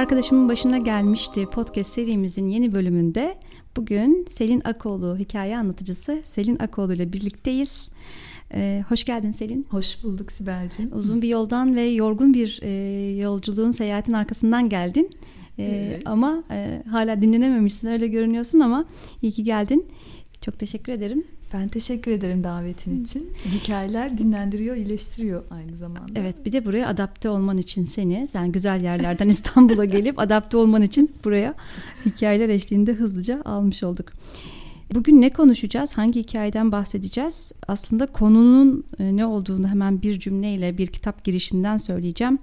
Arkadaşımın başına gelmişti podcast serimizin yeni bölümünde. Bugün Selin Akoğlu hikaye anlatıcısı Selin Akoğlu ile birlikteyiz. Ee, hoş geldin Selin. Hoş bulduk Sibel'ciğim. Uzun bir yoldan ve yorgun bir e, yolculuğun, seyahatin arkasından geldin. E, evet. Ama e, hala dinlenememişsin öyle görünüyorsun ama iyi ki geldin. Çok teşekkür ederim. Ben teşekkür ederim davetin için. Hikayeler dinlendiriyor, iyileştiriyor aynı zamanda. Evet, bir de buraya adapte olman için seni, sen güzel yerlerden İstanbul'a gelip adapte olman için buraya hikayeler eşliğinde hızlıca almış olduk. Bugün ne konuşacağız? Hangi hikayeden bahsedeceğiz? Aslında konunun e, ne olduğunu hemen bir cümleyle bir kitap girişinden söyleyeceğim.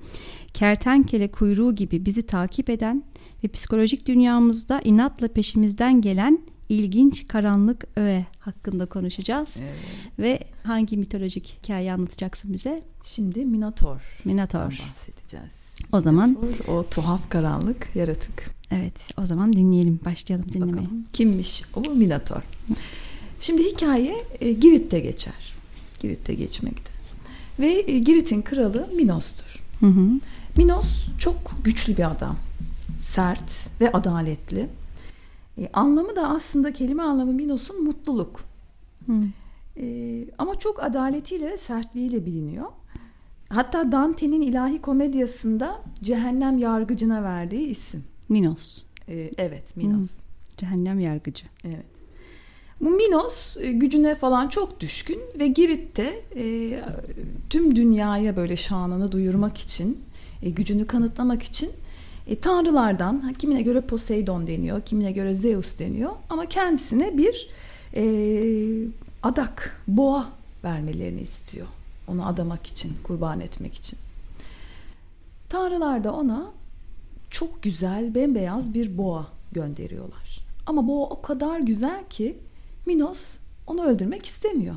Kertenkele kuyruğu gibi bizi takip eden ve psikolojik dünyamızda inatla peşimizden gelen ilginç karanlık öğe hakkında konuşacağız. Evet. Ve hangi mitolojik hikaye anlatacaksın bize? Şimdi Minotor. Minotor. bahsedeceğiz. O zaman Minotor, o tuhaf karanlık yaratık. Evet, o zaman dinleyelim, başlayalım dinlemeye. Bakalım, kimmiş o Minotor? Şimdi hikaye e, Girit'te geçer. Girit'te geçmekte. Ve e, Girit'in kralı Minos'tur. Hı hı. Minos çok güçlü bir adam. Sert ve adaletli e, anlamı da aslında kelime anlamı Minos'un mutluluk. Hmm. E, ama çok adaletiyle sertliğiyle biliniyor. Hatta Dante'nin ilahi komedyasında cehennem yargıcına verdiği isim. Minos. E, evet Minos. Hmm. Cehennem yargıcı. Evet. Bu Minos e, gücüne falan çok düşkün ve Girit'te e, tüm dünyaya böyle şanını duyurmak için, e, gücünü kanıtlamak için e, tanrılardan kimine göre Poseidon deniyor, kimine göre Zeus deniyor ama kendisine bir e, adak, boğa vermelerini istiyor. Onu adamak için, kurban etmek için. Tanrılar da ona çok güzel, bembeyaz bir boğa gönderiyorlar. Ama boğa o kadar güzel ki Minos onu öldürmek istemiyor.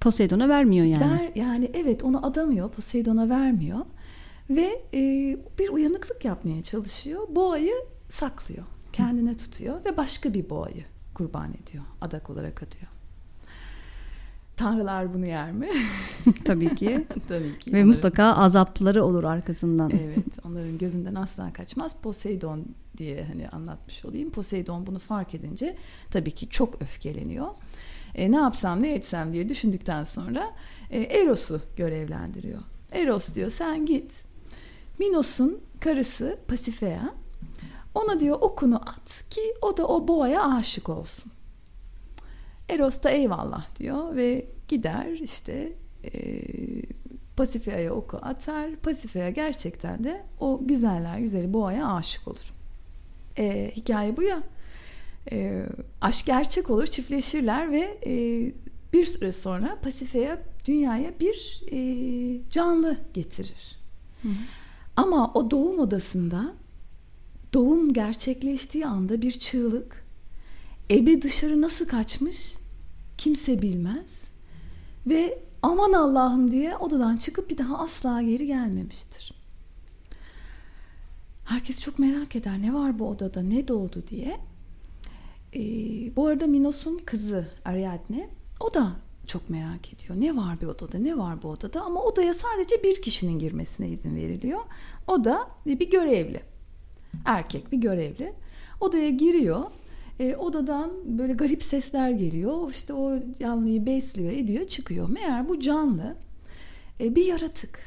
Poseidon'a vermiyor yani. Ver, yani evet onu adamıyor, Poseidon'a vermiyor. Ve e, bir uyanıklık yapmaya çalışıyor. Boğayı saklıyor. Kendine tutuyor ve başka bir boğayı kurban ediyor. Adak olarak atıyor. Tanrılar bunu yer mi? Tabii ki. Tabii ki. Ve onların... mutlaka azapları olur arkasından. evet, onların gözünden asla kaçmaz. Poseidon diye hani anlatmış olayım. Poseidon bunu fark edince tabii ki çok öfkeleniyor. E, ne yapsam ne etsem diye düşündükten sonra e, Eros'u görevlendiriyor. Eros diyor sen git Minos'un karısı Pasifea ona diyor okunu at ki o da o boğaya aşık olsun. Eros da eyvallah diyor ve gider işte e, Pasifea'ya oku atar. Pasifea gerçekten de o güzeller güzeli boğaya aşık olur. E, hikaye bu ya. E, aşk gerçek olur, çiftleşirler ve e, bir süre sonra Pasifea dünyaya bir e, canlı getirir. Hı hı. Ama o doğum odasında doğum gerçekleştiği anda bir çığlık. Ebe dışarı nasıl kaçmış kimse bilmez. Ve aman Allah'ım diye odadan çıkıp bir daha asla geri gelmemiştir. Herkes çok merak eder ne var bu odada ne doğdu diye. Ee, bu arada Minos'un kızı Ariadne o da çok merak ediyor. Ne var bir odada, ne var bu odada? Ama odaya sadece bir kişinin girmesine izin veriliyor. O da bir görevli. Erkek bir görevli. Odaya giriyor. E, odadan böyle garip sesler geliyor. İşte o canlıyı besliyor, ediyor, çıkıyor. Meğer bu canlı e, bir yaratık.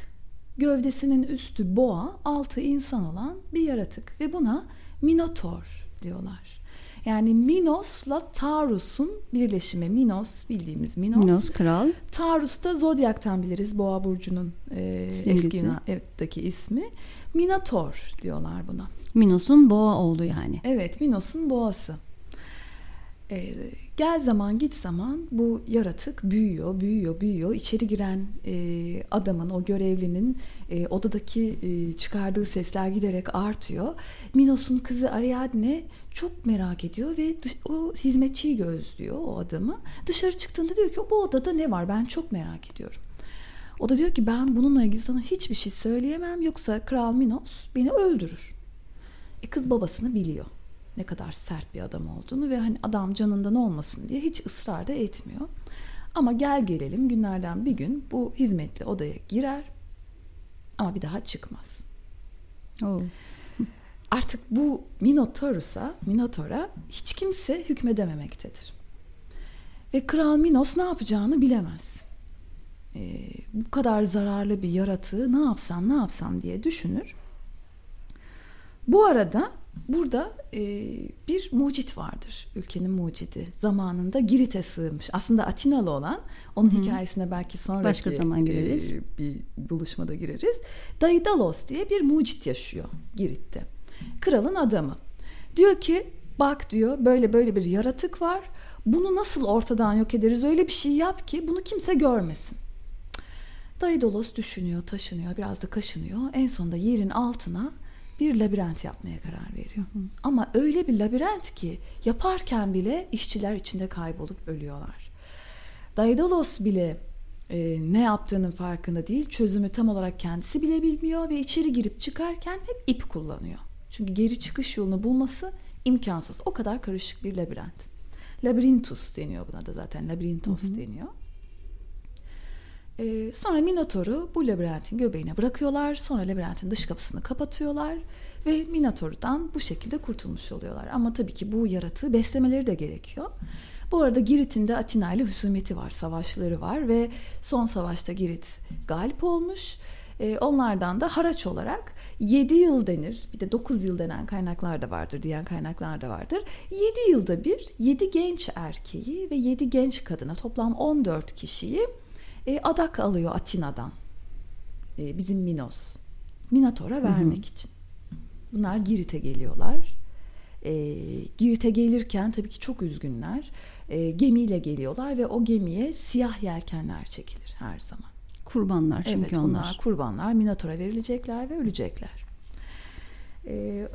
Gövdesinin üstü boğa, altı insan olan bir yaratık ve buna Minotor diyorlar. Yani Minos'la Taurus'un birleşimi. Minos bildiğimiz Minos. Minos kral. Taurus da Zodyak'tan biliriz. Boğa burcunun e, eski Yunan'daki ismi. Minator diyorlar buna. Minos'un boğa oldu yani. Evet, Minos'un boğası. E, gel zaman git zaman bu yaratık büyüyor, büyüyor, büyüyor. İçeri giren e, adamın, o görevlinin e, odadaki e, çıkardığı sesler giderek artıyor. Minos'un kızı Ariadne çok merak ediyor ve dış, o hizmetçiyi gözlüyor o adamı. Dışarı çıktığında diyor ki bu odada ne var ben çok merak ediyorum. O da diyor ki ben bununla ilgili sana hiçbir şey söyleyemem yoksa Kral Minos beni öldürür. E kız babasını biliyor ne kadar sert bir adam olduğunu ve hani adam canından olmasın diye hiç ısrar da etmiyor. Ama gel gelelim günlerden bir gün bu hizmetli odaya girer ama bir daha çıkmaz. Oh. Artık bu Minotaurus'a, Minotaur'a hiç kimse hükmedememektedir. Ve Kral Minos ne yapacağını bilemez. Ee, bu kadar zararlı bir yaratığı ne yapsam ne yapsam diye düşünür. Bu arada burada e, bir mucit vardır. Ülkenin mucidi. Zamanında Girit'e sığınmış. Aslında Atinalı olan. Onun Hı-hı. hikayesine belki sonraki Başka zaman gireriz. E, bir buluşmada gireriz. Daidalos diye bir mucit yaşıyor Girit'te. Kralın adamı. Diyor ki bak diyor böyle böyle bir yaratık var. Bunu nasıl ortadan yok ederiz? Öyle bir şey yap ki bunu kimse görmesin. Daidalos düşünüyor, taşınıyor, biraz da kaşınıyor. En sonunda yerin altına bir labirent yapmaya karar veriyor. Hı hı. Ama öyle bir labirent ki yaparken bile işçiler içinde kaybolup ölüyorlar. Daidalos bile e, ne yaptığının farkında değil. Çözümü tam olarak kendisi bile bilmiyor ve içeri girip çıkarken hep ip kullanıyor. Çünkü geri çıkış yolunu bulması imkansız. O kadar karışık bir labirent. Labirintus deniyor buna da zaten. Labirintos hı hı. deniyor. Ee, sonra Minotaur'u bu labirentin göbeğine bırakıyorlar. Sonra labirentin dış kapısını kapatıyorlar. Ve Minotaur'dan bu şekilde kurtulmuş oluyorlar. Ama tabii ki bu yaratığı beslemeleri de gerekiyor. Bu arada Girit'in de Atina ile husumeti var, savaşları var ve son savaşta Girit galip olmuş. E, onlardan da haraç olarak 7 yıl denir. Bir de 9 yıl denen kaynaklar da vardır, diyen kaynaklar da vardır. 7 yılda bir 7 genç erkeği ve 7 genç kadına toplam 14 kişiyi e, adak alıyor Atina'dan. E, bizim Minos. Minator'a vermek Hı-hı. için. Bunlar Girit'e geliyorlar. E, Girit'e gelirken tabii ki çok üzgünler. E, gemiyle geliyorlar ve o gemiye siyah yelkenler çekilir her zaman. Kurbanlar çünkü evet, onlar. bunlar kurbanlar. Minator'a verilecekler ve ölecekler. E,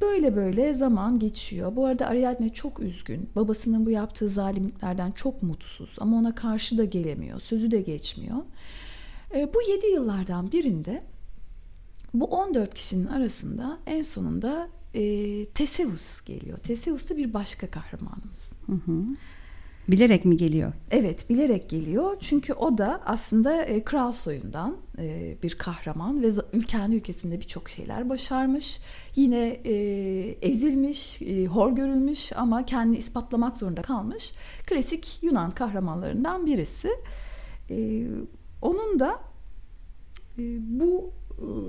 Böyle böyle zaman geçiyor. Bu arada Ariadne çok üzgün. Babasının bu yaptığı zalimliklerden çok mutsuz ama ona karşı da gelemiyor. Sözü de geçmiyor. E, bu 7 yıllardan birinde bu 14 kişinin arasında en sonunda e, Teseus geliyor. Teseus da bir başka kahramanımız. Hı hı. Bilerek mi geliyor? Evet bilerek geliyor çünkü o da aslında e, kral soyundan e, bir kahraman ve kendi ülkesinde birçok şeyler başarmış. Yine e, ezilmiş, e, hor görülmüş ama kendini ispatlamak zorunda kalmış. Klasik Yunan kahramanlarından birisi. E, onun da e, bu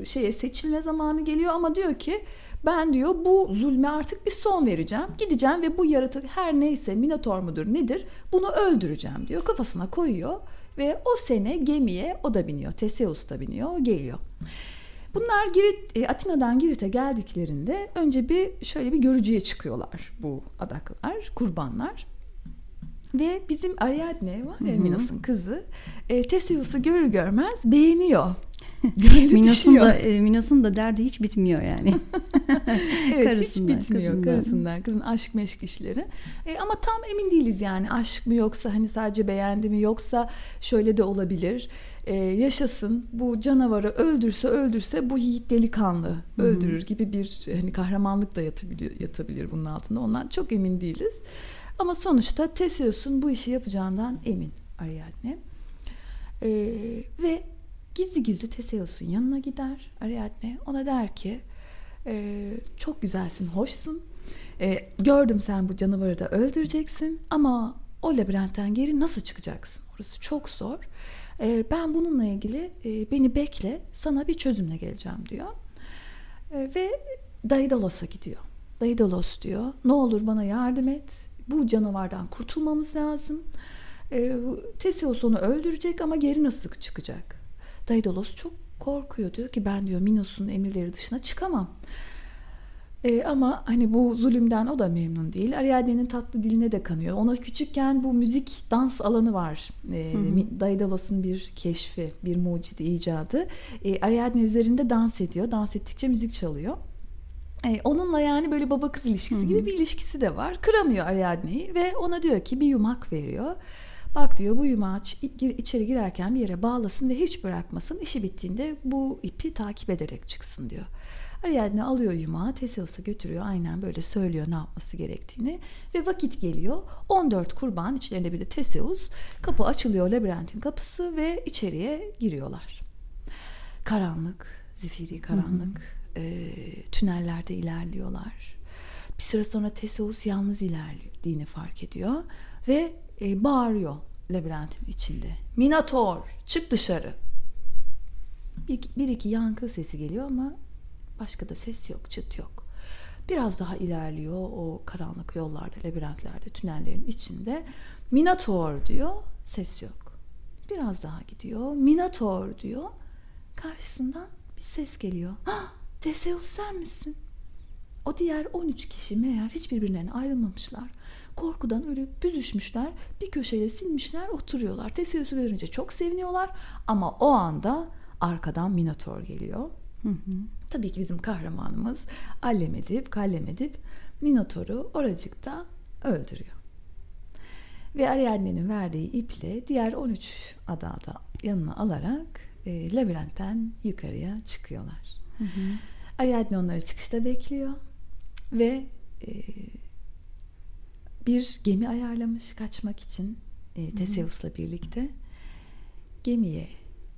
şeye seçilme zamanı geliyor ama diyor ki ben diyor bu zulme artık bir son vereceğim. Gideceğim ve bu yaratık her neyse Minotor mudur nedir bunu öldüreceğim diyor. Kafasına koyuyor ve o sene gemiye o da biniyor. Teseus da biniyor geliyor. Bunlar Girit, e, Atina'dan Girit'e geldiklerinde önce bir şöyle bir görücüye çıkıyorlar bu adaklar, kurbanlar. Ve bizim Ariadne var ya Minos'un kızı e, Teseus'u görür görmez beğeniyor. Minos'un da, e, Minos'un da derdi hiç bitmiyor yani. evet hiç bitmiyor kızından. karısından. Kızın aşk meşk işleri. E, ama tam emin değiliz yani aşk mı yoksa hani sadece beğendi mi yoksa şöyle de olabilir. E, yaşasın bu canavarı öldürse öldürse bu yiğit delikanlı öldürür Hı-hı. gibi bir hani kahramanlık da yatabilir, yatabilir bunun altında. Ondan çok emin değiliz. Ama sonuçta Teseus'un bu işi yapacağından emin Ariadne. Ee, ve gizli gizli Teseus'un yanına gider Ariadne. Ona der ki e, çok güzelsin, hoşsun. E, gördüm sen bu canavarı da öldüreceksin ama o labirentten geri nasıl çıkacaksın? Orası çok zor. E, ben bununla ilgili e, beni bekle sana bir çözümle geleceğim diyor. E, ve Daidalos'a gidiyor. Daidalos diyor ne olur bana yardım et. Bu canavardan kurtulmamız lazım. E, Teseus onu öldürecek ama geri nasıl çıkacak? Daidalos çok korkuyor. Diyor ki ben diyor Minos'un emirleri dışına çıkamam. E, ama hani bu zulümden o da memnun değil. Ariadne'nin tatlı diline de kanıyor. Ona küçükken bu müzik dans alanı var. E, Daidalos'un bir keşfi, bir mucidi icadı. E, Ariadne üzerinde dans ediyor. Dans ettikçe müzik çalıyor. E, onunla yani böyle baba kız ilişkisi Hı-hı. gibi bir ilişkisi de var. Kıramıyor Ariadne'yi ve ona diyor ki bir yumak veriyor. Bak diyor bu yumağı içeri girerken bir yere bağlasın ve hiç bırakmasın. İşi bittiğinde bu ipi takip ederek çıksın diyor. Ariadne alıyor yumağı Teseus'a götürüyor aynen böyle söylüyor ne yapması gerektiğini ve vakit geliyor 14 kurban içlerinde bir de Teseus kapı açılıyor labirentin kapısı ve içeriye giriyorlar. Karanlık, zifiri karanlık. Hı hı e, tünellerde ilerliyorlar. Bir süre sonra Teseus yalnız ilerlediğini fark ediyor ve e, bağırıyor labirentin içinde. Minator çık dışarı. Bir, bir iki yankı sesi geliyor ama başka da ses yok, çıt yok. Biraz daha ilerliyor o karanlık yollarda, labirentlerde, tünellerin içinde. Minator diyor, ses yok. Biraz daha gidiyor, Minator diyor. Karşısından bir ses geliyor. Ah, Teseus sen misin? O diğer 13 kişi meğer hiçbirbirinden ayrılmamışlar. Korkudan öyle büzüşmüşler, bir köşeye silmişler, oturuyorlar. Teseus'u görünce çok seviniyorlar ama o anda arkadan Minotaur geliyor. Hı hı. Tabii ki bizim kahramanımız allem edip, kallem edip Minotaur'u oracıkta öldürüyor. Ve Ariadne'nin verdiği iple diğer 13 adada yanına alarak e, labirentten yukarıya çıkıyorlar. Hı hı. Ariadne onları çıkışta bekliyor ve e, bir gemi ayarlamış kaçmak için e, Teseus'la birlikte gemiye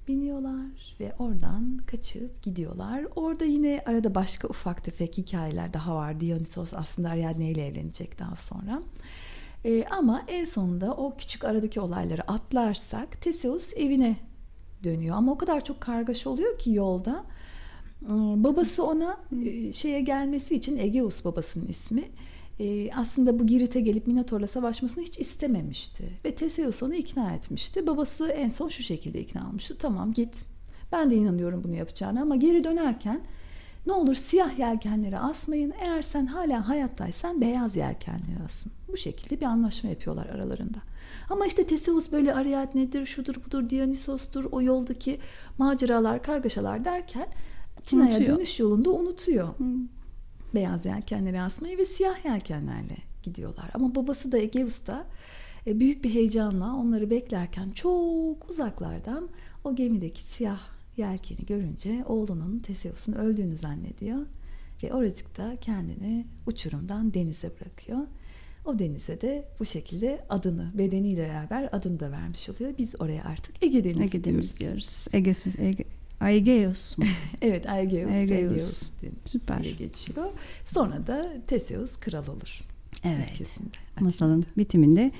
biniyorlar ve oradan kaçıp gidiyorlar. Orada yine arada başka ufak tefek hikayeler daha var. Dionysos aslında Ariadne ile evlenecek daha sonra. Ee, ama en sonunda o küçük aradaki olayları atlarsak Teseus evine dönüyor. Ama o kadar çok kargaşa oluyor ki yolda. Ee, babası ona e, şeye gelmesi için Egeus babasının ismi e, aslında bu Girit'e gelip Minotor'la savaşmasını hiç istememişti. Ve Teseus onu ikna etmişti. Babası en son şu şekilde ikna olmuştu. Tamam git. Ben de inanıyorum bunu yapacağını ama geri dönerken ne olur siyah yelkenleri asmayın. Eğer sen hala hayattaysan beyaz yelkenleri asın. Bu şekilde bir anlaşma yapıyorlar aralarında. Ama işte Teseus böyle Ariadne'dir, şudur budur, Dionysos'tur, o yoldaki maceralar, kargaşalar derken Tina'ya dönüş yolunda unutuyor. Hmm beyaz yelkenleri asmayı ve siyah yelkenlerle gidiyorlar. Ama babası da Egeus da e, büyük bir heyecanla onları beklerken çok uzaklardan o gemideki siyah yelkeni görünce oğlunun Teseus'un öldüğünü zannediyor ve oracıkta kendini uçurumdan denize bırakıyor. O denize de bu şekilde adını bedeniyle beraber adını da vermiş oluyor. Biz oraya artık Ege Denizi Ege Denizi diyoruz. Ege, Ege, Aegeus mu? evet Aegeus, Aegeus. Süper. diye geçiyor. Sonra da Teseus kral olur. Evet. Ülkesinde, Masalın bitiminde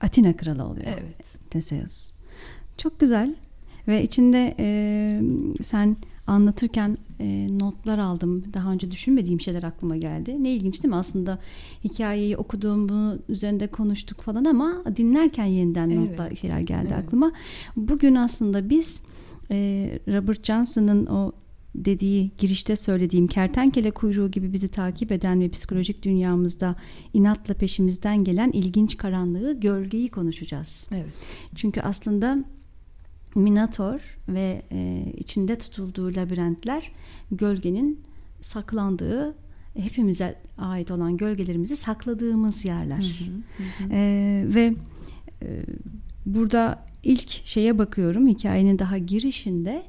Atina kralı oluyor. Evet. Teseus. Çok güzel ve içinde e, sen anlatırken e, notlar aldım. Daha önce düşünmediğim şeyler aklıma geldi. Ne ilginç değil mi? Aslında hikayeyi okuduğum, bunu üzerinde konuştuk falan ama dinlerken yeniden evet. notlar şeyler geldi evet. aklıma. Bugün aslında biz Robert Johnson'ın o dediği girişte söylediğim kertenkele kuyruğu gibi bizi takip eden ve psikolojik dünyamızda inatla peşimizden gelen ilginç karanlığı, gölgeyi konuşacağız. Evet. Çünkü aslında Minator ve e, içinde tutulduğu labirentler gölgenin saklandığı hepimize ait olan gölgelerimizi sakladığımız yerler. Hı hı, hı. E, ve e, burada ilk şeye bakıyorum hikayenin daha girişinde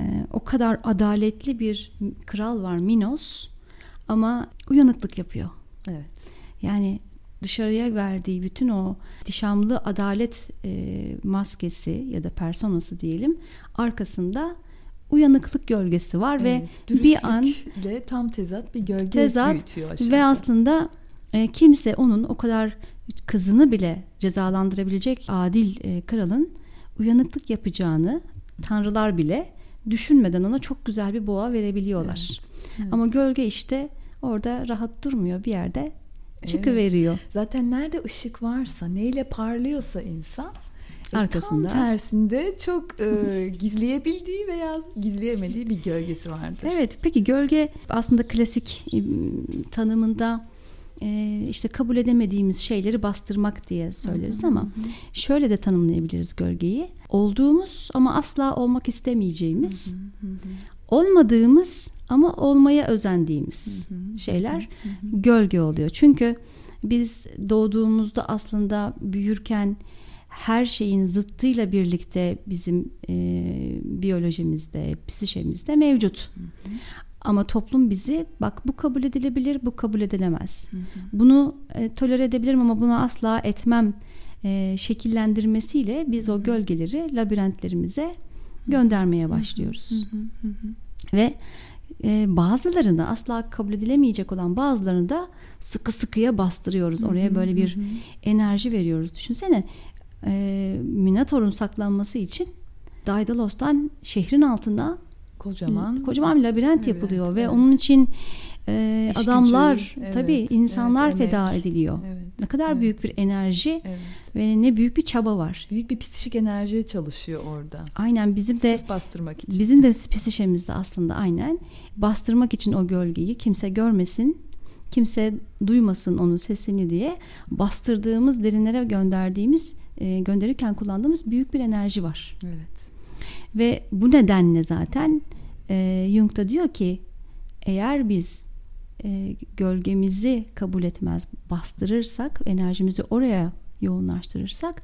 e, o kadar adaletli bir kral var Minos ama uyanıklık yapıyor. Evet. Yani dışarıya verdiği bütün o dişamlı adalet e, maskesi ya da personası diyelim arkasında uyanıklık gölgesi var evet, ve bir an tam tezat bir gölge tezat büyütüyor aşağıda. ve aslında e, kimse onun o kadar kızını bile cezalandırabilecek adil e, kralın uyanıklık yapacağını tanrılar bile düşünmeden ona çok güzel bir boğa verebiliyorlar. Evet, evet. Ama gölge işte orada rahat durmuyor bir yerde çıkıveriyor. Evet. Zaten nerede ışık varsa, neyle parlıyorsa insan e, arkasında tam tersinde çok e, gizleyebildiği veya gizleyemediği bir gölgesi vardır. Evet, peki gölge aslında klasik e, tanımında işte kabul edemediğimiz şeyleri bastırmak diye söyleriz ama şöyle de tanımlayabiliriz gölgeyi. Olduğumuz ama asla olmak istemeyeceğimiz, olmadığımız ama olmaya özendiğimiz şeyler gölge oluyor. Çünkü biz doğduğumuzda aslında büyürken her şeyin zıttıyla birlikte bizim e, biyolojimizde, psişemizde mevcut. Hı hı. Ama toplum bizi bak bu kabul edilebilir, bu kabul edilemez. Hı hı. Bunu e, tolere edebilirim ama bunu asla etmem e, şekillendirmesiyle biz o gölgeleri labirentlerimize göndermeye başlıyoruz. Hı hı hı. Ve e, bazılarını asla kabul edilemeyecek olan bazılarını da sıkı sıkıya bastırıyoruz. Oraya böyle bir enerji veriyoruz. Düşünsene e, Minotaur'un saklanması için Daedalos'tan şehrin altında kocaman kocaman bir labirent evet, yapılıyor ve onun için e, adamlar gücü, evet, tabii insanlar evet, feda emek. ediliyor. Evet, ne kadar evet. büyük bir enerji Evet. ve ne büyük bir çaba var. Büyük bir psikik enerji çalışıyor orada. Aynen bizim de Sırf bastırmak için. bizim de psişemizde aslında aynen bastırmak için o gölgeyi kimse görmesin, kimse duymasın onun sesini diye bastırdığımız derinlere gönderdiğimiz e, gönderirken kullandığımız büyük bir enerji var. Evet. Ve bu nedenle zaten e, Jung da diyor ki eğer biz e, gölgemizi kabul etmez bastırırsak enerjimizi oraya yoğunlaştırırsak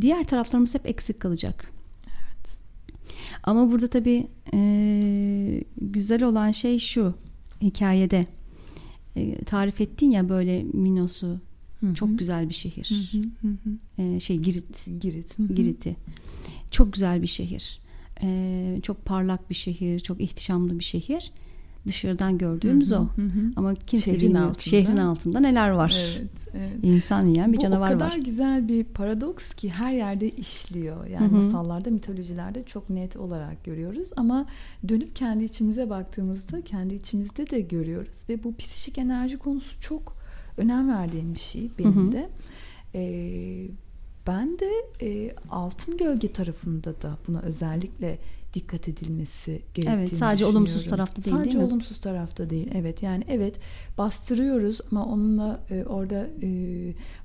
diğer taraflarımız hep eksik kalacak. Evet. Ama burada tabii e, güzel olan şey şu hikayede e, tarif ettin ya böyle Minos'u Hı çok güzel bir şehir. Hı hı hı hı. E, şey Girit Girit. Hı hı. Girit'i. Çok güzel bir şehir. Ee, çok parlak bir şehir, çok ihtişamlı bir şehir. Dışarıdan gördüğümüz Hı hı, o. hı. Ama kimse Şehrin bilmiyor. altında. Şehrin altında neler var. Evet, evet. İnsan yiyen bir Bu canavar o kadar var. güzel bir paradoks ki her yerde işliyor. Yani Hı hı. masallarda, mitolojilerde çok net olarak görüyoruz. Ama dönüp kendi içimize baktığımızda kendi içimizde de görüyoruz. Ve bu psikik enerji konusu çok önem verdiğim bir şey benim Hı hı. de. Ee, ben de e, altın gölge tarafında da buna özellikle dikkat edilmesi gerektiğini Evet, sadece olumsuz tarafta değil, Sadece değil mi? olumsuz tarafta değil. Evet yani evet bastırıyoruz ama onunla e, orada e,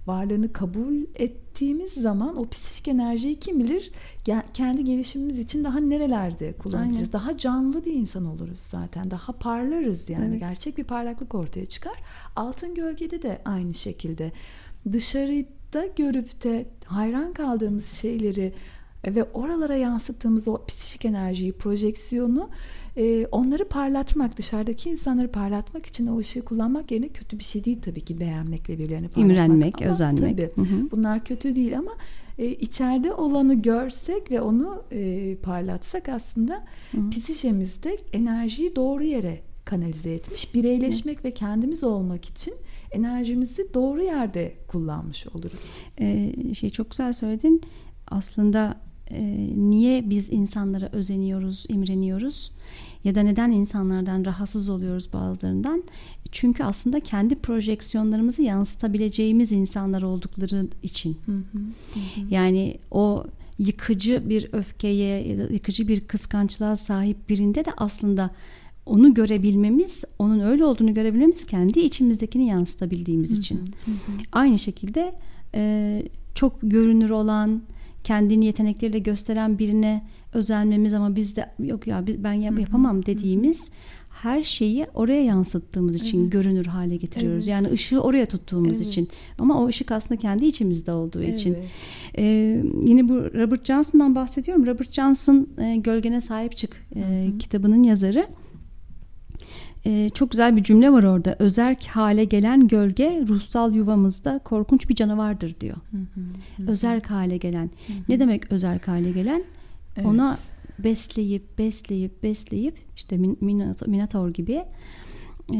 varlığını kabul ettiğimiz zaman o psikik enerjiyi kim bilir gel- kendi gelişimimiz için daha nerelerde. Aynen. Daha canlı bir insan oluruz zaten. Daha parlarız yani. Evet. Gerçek bir parlaklık ortaya çıkar. Altın gölgede de aynı şekilde. Dışarıda görüp de hayran kaldığımız şeyleri e, ve oralara yansıttığımız o psikik enerjiyi, projeksiyonu e, onları parlatmak, dışarıdaki insanları parlatmak için o ışığı kullanmak yerine kötü bir şey değil tabii ki beğenmek ve birilerini parlatmak. İmrenmek, Ama özenmek. Tabii, Hı hı. bunlar kötü değil ama e, içeride olanı görsek ve onu e, parlatsak aslında Hı. psişemizde enerjiyi doğru yere kanalize etmiş, bireyleşmek ve kendimiz olmak için enerjimizi doğru yerde kullanmış oluruz. Ee, şey çok güzel söyledin. Aslında e, niye biz insanlara özeniyoruz, imreniyoruz? Ya da neden insanlardan rahatsız oluyoruz bazılarından? Çünkü aslında kendi projeksiyonlarımızı yansıtabileceğimiz insanlar oldukları için. Yani o yıkıcı bir öfkeye ya da yıkıcı bir kıskançlığa sahip birinde de aslında onu görebilmemiz, onun öyle olduğunu görebilmemiz kendi içimizdekini yansıtabildiğimiz için. Aynı şekilde e, çok görünür olan, kendini yetenekleriyle gösteren birine özenmemiz ama biz de yok ya ben yap- yapamam dediğimiz her şeyi oraya yansıttığımız için Evet. görünür hale getiriyoruz. Evet. Yani ışığı oraya tuttuğumuz Evet. için. Ama o ışık aslında kendi içimizde olduğu için. Evet. Ee, yine bu Robert Johnson'dan bahsediyorum. Robert Johnson e, Gölgene Sahip Çık e, kitabının yazarı. E, çok güzel bir cümle var orada. Özerk hale gelen gölge ruhsal yuvamızda korkunç bir canavardır diyor. Özerk hale gelen. Ne demek özerk hale gelen? Evet. Ona besleyip besleyip besleyip işte Min- Minotaur gibi e,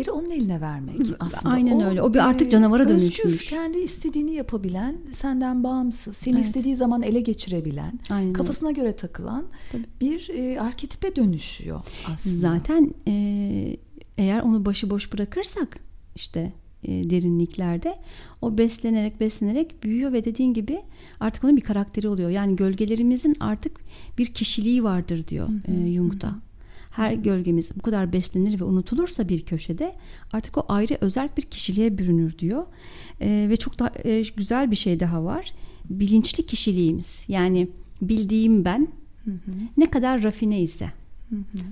İpleri onun eline vermek aslında. Aynen öyle. O bir artık canavara özgür, dönüşmüş. kendi istediğini yapabilen, senden bağımsız, seni Evet. istediği zaman ele geçirebilen, Aynen kafasına göre takılan Tabii. bir e, arketipe dönüşüyor aslında. Zaten e, eğer onu başıboş bırakırsak işte e, derinliklerde o beslenerek beslenerek büyüyor ve dediğin gibi artık onun bir karakteri oluyor. Yani gölgelerimizin artık bir kişiliği vardır diyor e, Jung'da. Her gölgemiz bu kadar beslenir ve unutulursa bir köşede artık o ayrı özerk bir kişiliğe bürünür diyor. E, ve çok da e, güzel bir şey daha var. Bilinçli kişiliğimiz yani bildiğim ben ne kadar rafine ise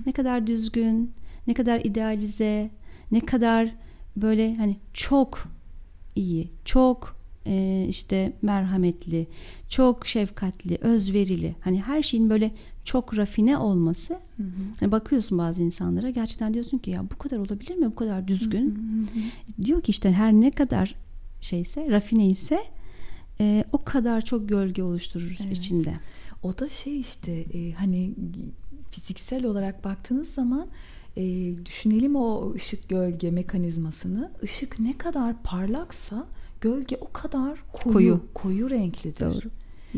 ne kadar düzgün, ne kadar idealize, ne kadar böyle hani çok iyi, çok e, işte merhametli, çok şefkatli, özverili. Hani her şeyin böyle çok rafine olması. Hani bakıyorsun bazı insanlara gerçekten diyorsun ki ya bu kadar olabilir mi? Bu kadar düzgün. Diyor ki işte her ne kadar şeyse, rafine ise e, o kadar çok gölge oluşturur Evet. içinde. O da şey işte e, hani fiziksel olarak baktığınız zaman e, düşünelim o ışık gölge mekanizmasını. Işık ne kadar parlaksa gölge o kadar koyu koyu, koyu renklidir. Doğru.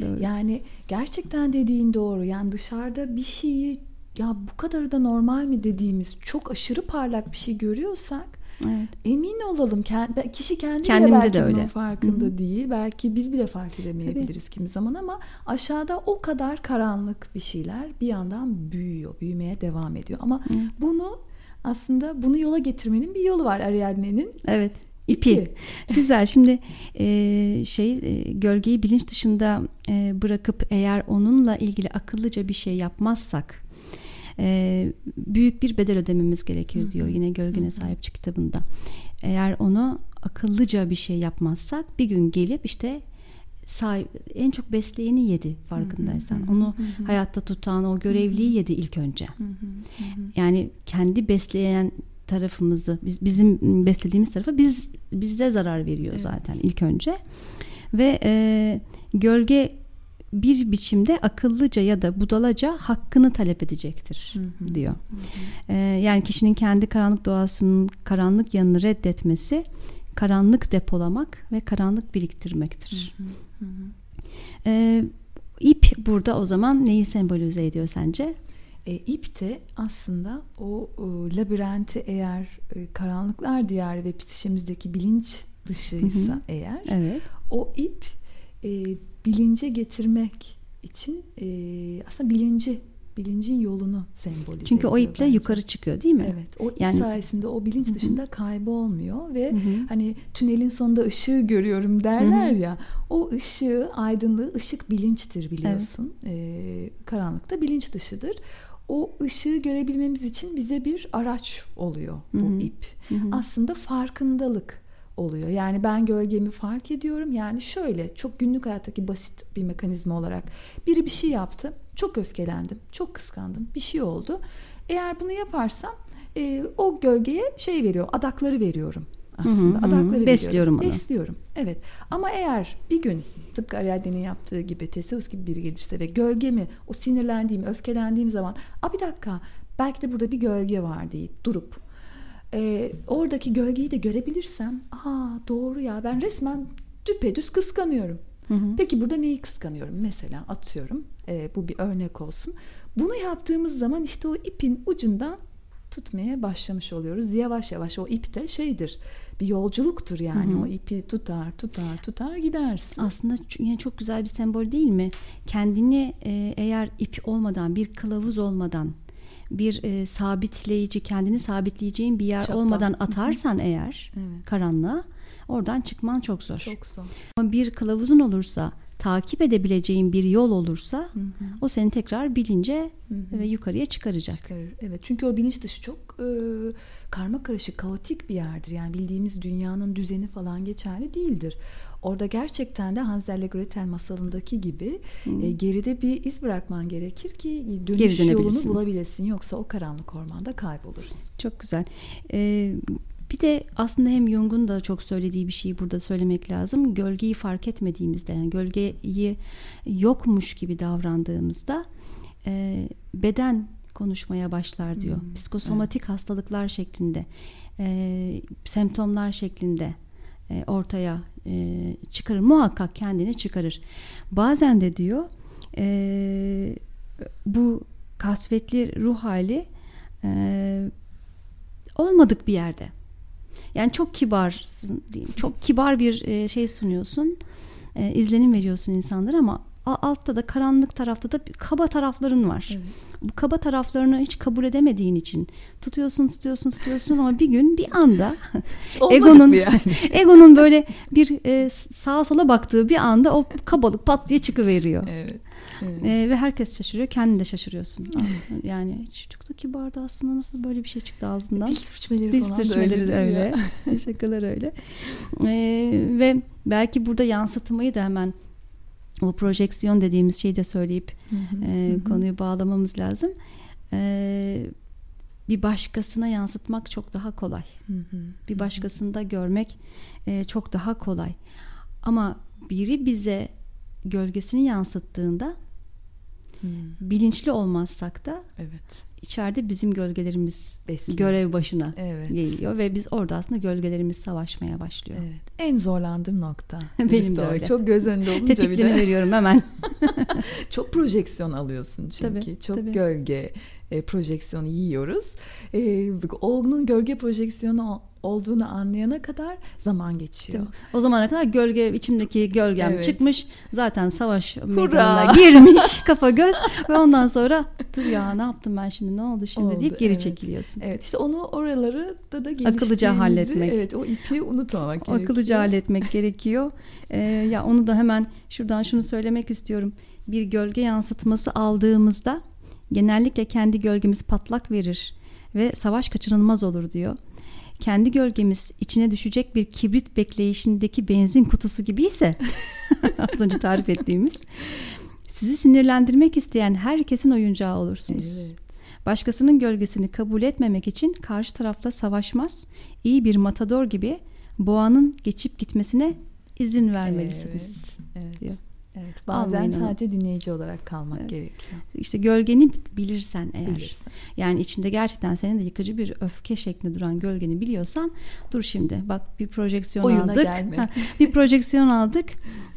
Doğru. Yani gerçekten dediğin doğru. Yani dışarıda bir şeyi ya bu kadarı da normal mi dediğimiz çok aşırı parlak bir şey görüyorsak Evet. Emin olalım kişi kendi bile belki de öyle. farkında Hı-hı. değil. Belki biz bile fark edemeyebiliriz Tabii. kimi zaman ama aşağıda o kadar karanlık bir şeyler bir yandan büyüyor, büyümeye devam ediyor. Ama Hı. bunu aslında bunu yola getirmenin bir yolu var Ariadne'nin. Evet. İpi. İpi. Güzel. Şimdi e, şey e, gölgeyi bilinç dışında e, bırakıp eğer onunla ilgili akıllıca bir şey yapmazsak e, büyük bir bedel ödememiz gerekir Hı-hı. diyor yine Gölgene Sahipçi kitabında. Eğer onu akıllıca bir şey yapmazsak bir gün gelip işte sahip, en çok besleyeni yedi farkındaysan. Hı hı, Onu hı. hayatta tutan o görevliyi yedi ilk önce. Hı hı, hı. Yani kendi besleyen tarafımızı biz bizim beslediğimiz tarafa biz bize zarar veriyor evet. zaten ilk önce. Ve e, gölge bir biçimde akıllıca ya da budalaca hakkını talep edecektir hı hı. diyor. Hı hı. Ee, yani kişinin kendi karanlık doğasının karanlık yanını reddetmesi karanlık depolamak ve karanlık biriktirmektir. Hı hı. Hı Ee, ip burada o zaman neyi sembolize ediyor sence? E, ip de aslında o e, labirenti eğer e, karanlıklar diyarı ve psikimizdeki bilinç dışıysa hı hı. eğer evet. o ip e, bilince getirmek için e, aslında bilinci bilincin yolunu sembolize Çünkü o iple bence. yukarı çıkıyor değil mi? Evet. O ip yani, sayesinde o bilinç dışında hı. kaybolmuyor ve hı hı. hani tünelin sonunda ışığı görüyorum derler hı hı. ya. O ışığı, aydınlığı ışık bilinçtir biliyorsun. Evet. Ee, karanlıkta bilinç dışıdır. O ışığı görebilmemiz için bize bir araç oluyor bu hı hı. ip. Hı hı. Aslında farkındalık oluyor. Yani ben gölgemi fark ediyorum. Yani şöyle çok günlük hayattaki basit bir mekanizma olarak biri bir şey yaptı. Çok öfkelendim. Çok kıskandım. Bir şey oldu. Eğer bunu yaparsam e, o gölgeye şey veriyor. Adakları veriyorum aslında. Hı hı, adakları Besliyorum veriyorum. Onu. Besliyorum. Evet. Ama eğer bir gün tıpkı Ariadne'nin yaptığı gibi Teseus gibi biri gelirse ve gölgemi o sinirlendiğim, öfkelendiğim zaman a bir dakika belki de burada bir gölge var deyip durup e, oradaki gölgeyi de görebilirsem aa doğru ya ben resmen düpedüz kıskanıyorum. Hı hı. Peki burada neyi kıskanıyorum? Mesela atıyorum e, bu bir örnek olsun. Bunu yaptığımız zaman işte o ipin ucundan tutmaya başlamış oluyoruz. Yavaş yavaş o ip de şeydir bir yolculuktur yani hı hı. o ipi tutar tutar tutar gidersin. Aslında yani çok güzel bir sembol değil mi? Kendini e, eğer ip olmadan bir kılavuz olmadan bir e, sabitleyici kendini sabitleyeceğin bir yer Çapa. olmadan atarsan eğer evet. karanlığa oradan çıkman çok zor. Çok zor. Ama bir kılavuzun olursa takip edebileceğin bir yol olursa hı hı. o seni tekrar bilince hı hı. ve yukarıya çıkaracak. Çıkarır. Evet. Çünkü o bilinç dışı çok e, karma karışık, kaotik bir yerdir. Yani bildiğimiz dünyanın düzeni falan geçerli değildir. Orada gerçekten de Hansel ile Gretel masalındaki gibi hmm. e, geride bir iz bırakman gerekir ki dönüş yolunu bulabilesin. Yoksa o karanlık ormanda kayboluruz. Çok güzel. Ee, bir de aslında hem Jung'un da çok söylediği bir şeyi burada söylemek lazım. Gölgeyi fark etmediğimizde yani gölgeyi yokmuş gibi davrandığımızda e, beden konuşmaya başlar diyor. Hmm, Psikosomatik evet. hastalıklar şeklinde, e, semptomlar şeklinde e, ortaya e, çıkarır. Muhakkak kendini çıkarır. Bazen de diyor e, bu kasvetli ruh hali e, olmadık bir yerde. Yani çok kibarsın diyeyim. Çok kibar bir e, şey sunuyorsun. E, izlenim veriyorsun insanlara ama altta da karanlık tarafta da kaba tarafların var. Evet. Bu kaba taraflarını hiç kabul edemediğin için tutuyorsun tutuyorsun tutuyorsun ama bir gün bir anda egonun yani. egonun böyle bir e, sağa sola baktığı bir anda o kabalık pat diye çıkıveriyor. Evet. Evet. E, ve herkes şaşırıyor. Kendin de şaşırıyorsun. yani çok da kibardı aslında nasıl böyle bir şey çıktı ağzından. Dil sürçmeleri Dil falan sürçmeleri da öyle. Şakalar öyle. E, ve belki burada yansıtmayı da hemen o projeksiyon dediğimiz şeyi de söyleyip hı hı, e, hı. konuyu bağlamamız lazım. E, bir başkasına yansıtmak çok daha kolay. Hı hı, bir başkasında görmek e, çok daha kolay. Ama biri bize gölgesini yansıttığında Hmm. Bilinçli olmazsak da evet. içeride bizim gölgelerimiz Besliyor. görev başına evet. geliyor ve biz orada aslında gölgelerimiz savaşmaya başlıyor. Evet. En zorlandığım nokta. Benim de öyle. Çok göz önünde olunca bir de. veriyorum hemen. çok projeksiyon alıyorsun çünkü. Tabii, çok tabii. gölge e, projeksiyonu yiyoruz. E, onun gölge projeksiyonu olduğunu anlayana kadar zaman geçiyor. O zamana kadar gölge içimdeki gölgem Evet. çıkmış. Zaten savaş meydanına girmiş kafa göz ve ondan sonra dur ya ne yaptım ben şimdi ne oldu şimdi Oldu, deyip geri evet. çekiliyorsun. Evet işte onu oraları da da Akıllıca halletmek. Evet o ipi unutmamak gerekiyor. Akıllıca halletmek gerekiyor. Ee, ya onu da hemen şuradan şunu söylemek istiyorum. Bir gölge yansıtması aldığımızda genellikle kendi gölgemiz patlak verir ve savaş kaçınılmaz olur diyor. Kendi gölgemiz içine düşecek bir kibrit bekleyişindeki benzin kutusu gibiyse az önce tarif ettiğimiz sizi sinirlendirmek isteyen herkesin oyuncağı olursunuz. Evet. Başkasının gölgesini kabul etmemek için karşı tarafta savaşmaz, iyi bir matador gibi boğanın geçip gitmesine izin vermelisiniz. Evet. diyor. Evet. Bazen Almayın onu. sadece dinleyici olarak kalmak Evet. gerekiyor. İşte gölgeni bilirsen eğer, Bilirsin. yani içinde gerçekten senin de yıkıcı bir öfke şeklinde duran gölgeni biliyorsan dur şimdi bak bir projeksiyon Oyuna aldık. gelme. Ha, bir projeksiyon aldık.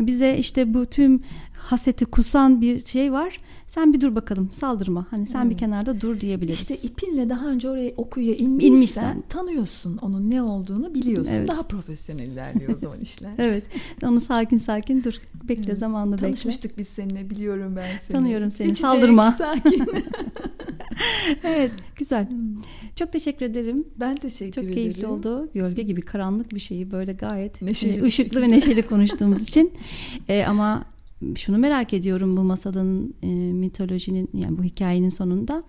Bize işte bu tüm haseti kusan bir şey var. Sen bir dur bakalım saldırma. Hani sen bir Evet. kenarda dur diyebiliriz. İşte ipinle daha önce oraya okuya indiysen, İnmişsen. tanıyorsun onun ne olduğunu biliyorsun. Evet. Daha profesyonel ilerliyor o zaman işler. Evet. Onu sakin sakin dur. Bekle Evet. zamanını bekle. Tanışmıştık biz seninle biliyorum ben seni. Tanıyorum seni, Geçecek, saldırma. Sakin. Evet, güzel. Çok teşekkür ederim. ben teşekkür Çok ederim. keyifli oldu. Gölge gibi karanlık bir şeyi böyle gayet Neşeli e, ışıklı ve neşeli konuştuğumuz için. E, ama şunu merak ediyorum bu masalın e, mitolojinin yani bu hikayenin sonunda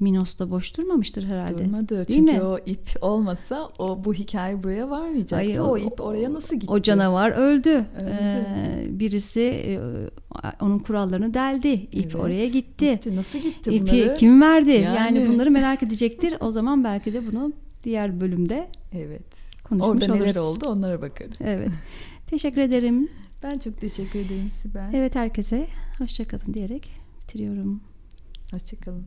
Minos da boş durmamıştır herhalde. Durmadı. Değil Çünkü mi? o ip olmasa o bu hikaye buraya varmayacaktı. Ay, o- o, ip oraya nasıl gitti? O canavar öldü. Öldü. E, birisi e, onun kurallarını deldi. İp Evet, oraya gitti. gitti. Nasıl gitti İpi bunları? kim verdi? Yani. Yani. bunları merak edecektir. O zaman belki de bunu diğer bölümde Evet. konuşmuş Orada neler oluruz. oldu onlara bakarız. Evet. Teşekkür ederim. Ben çok teşekkür ederim Sibel. Evet herkese hoşçakalın diyerek bitiriyorum. Hoşçakalın.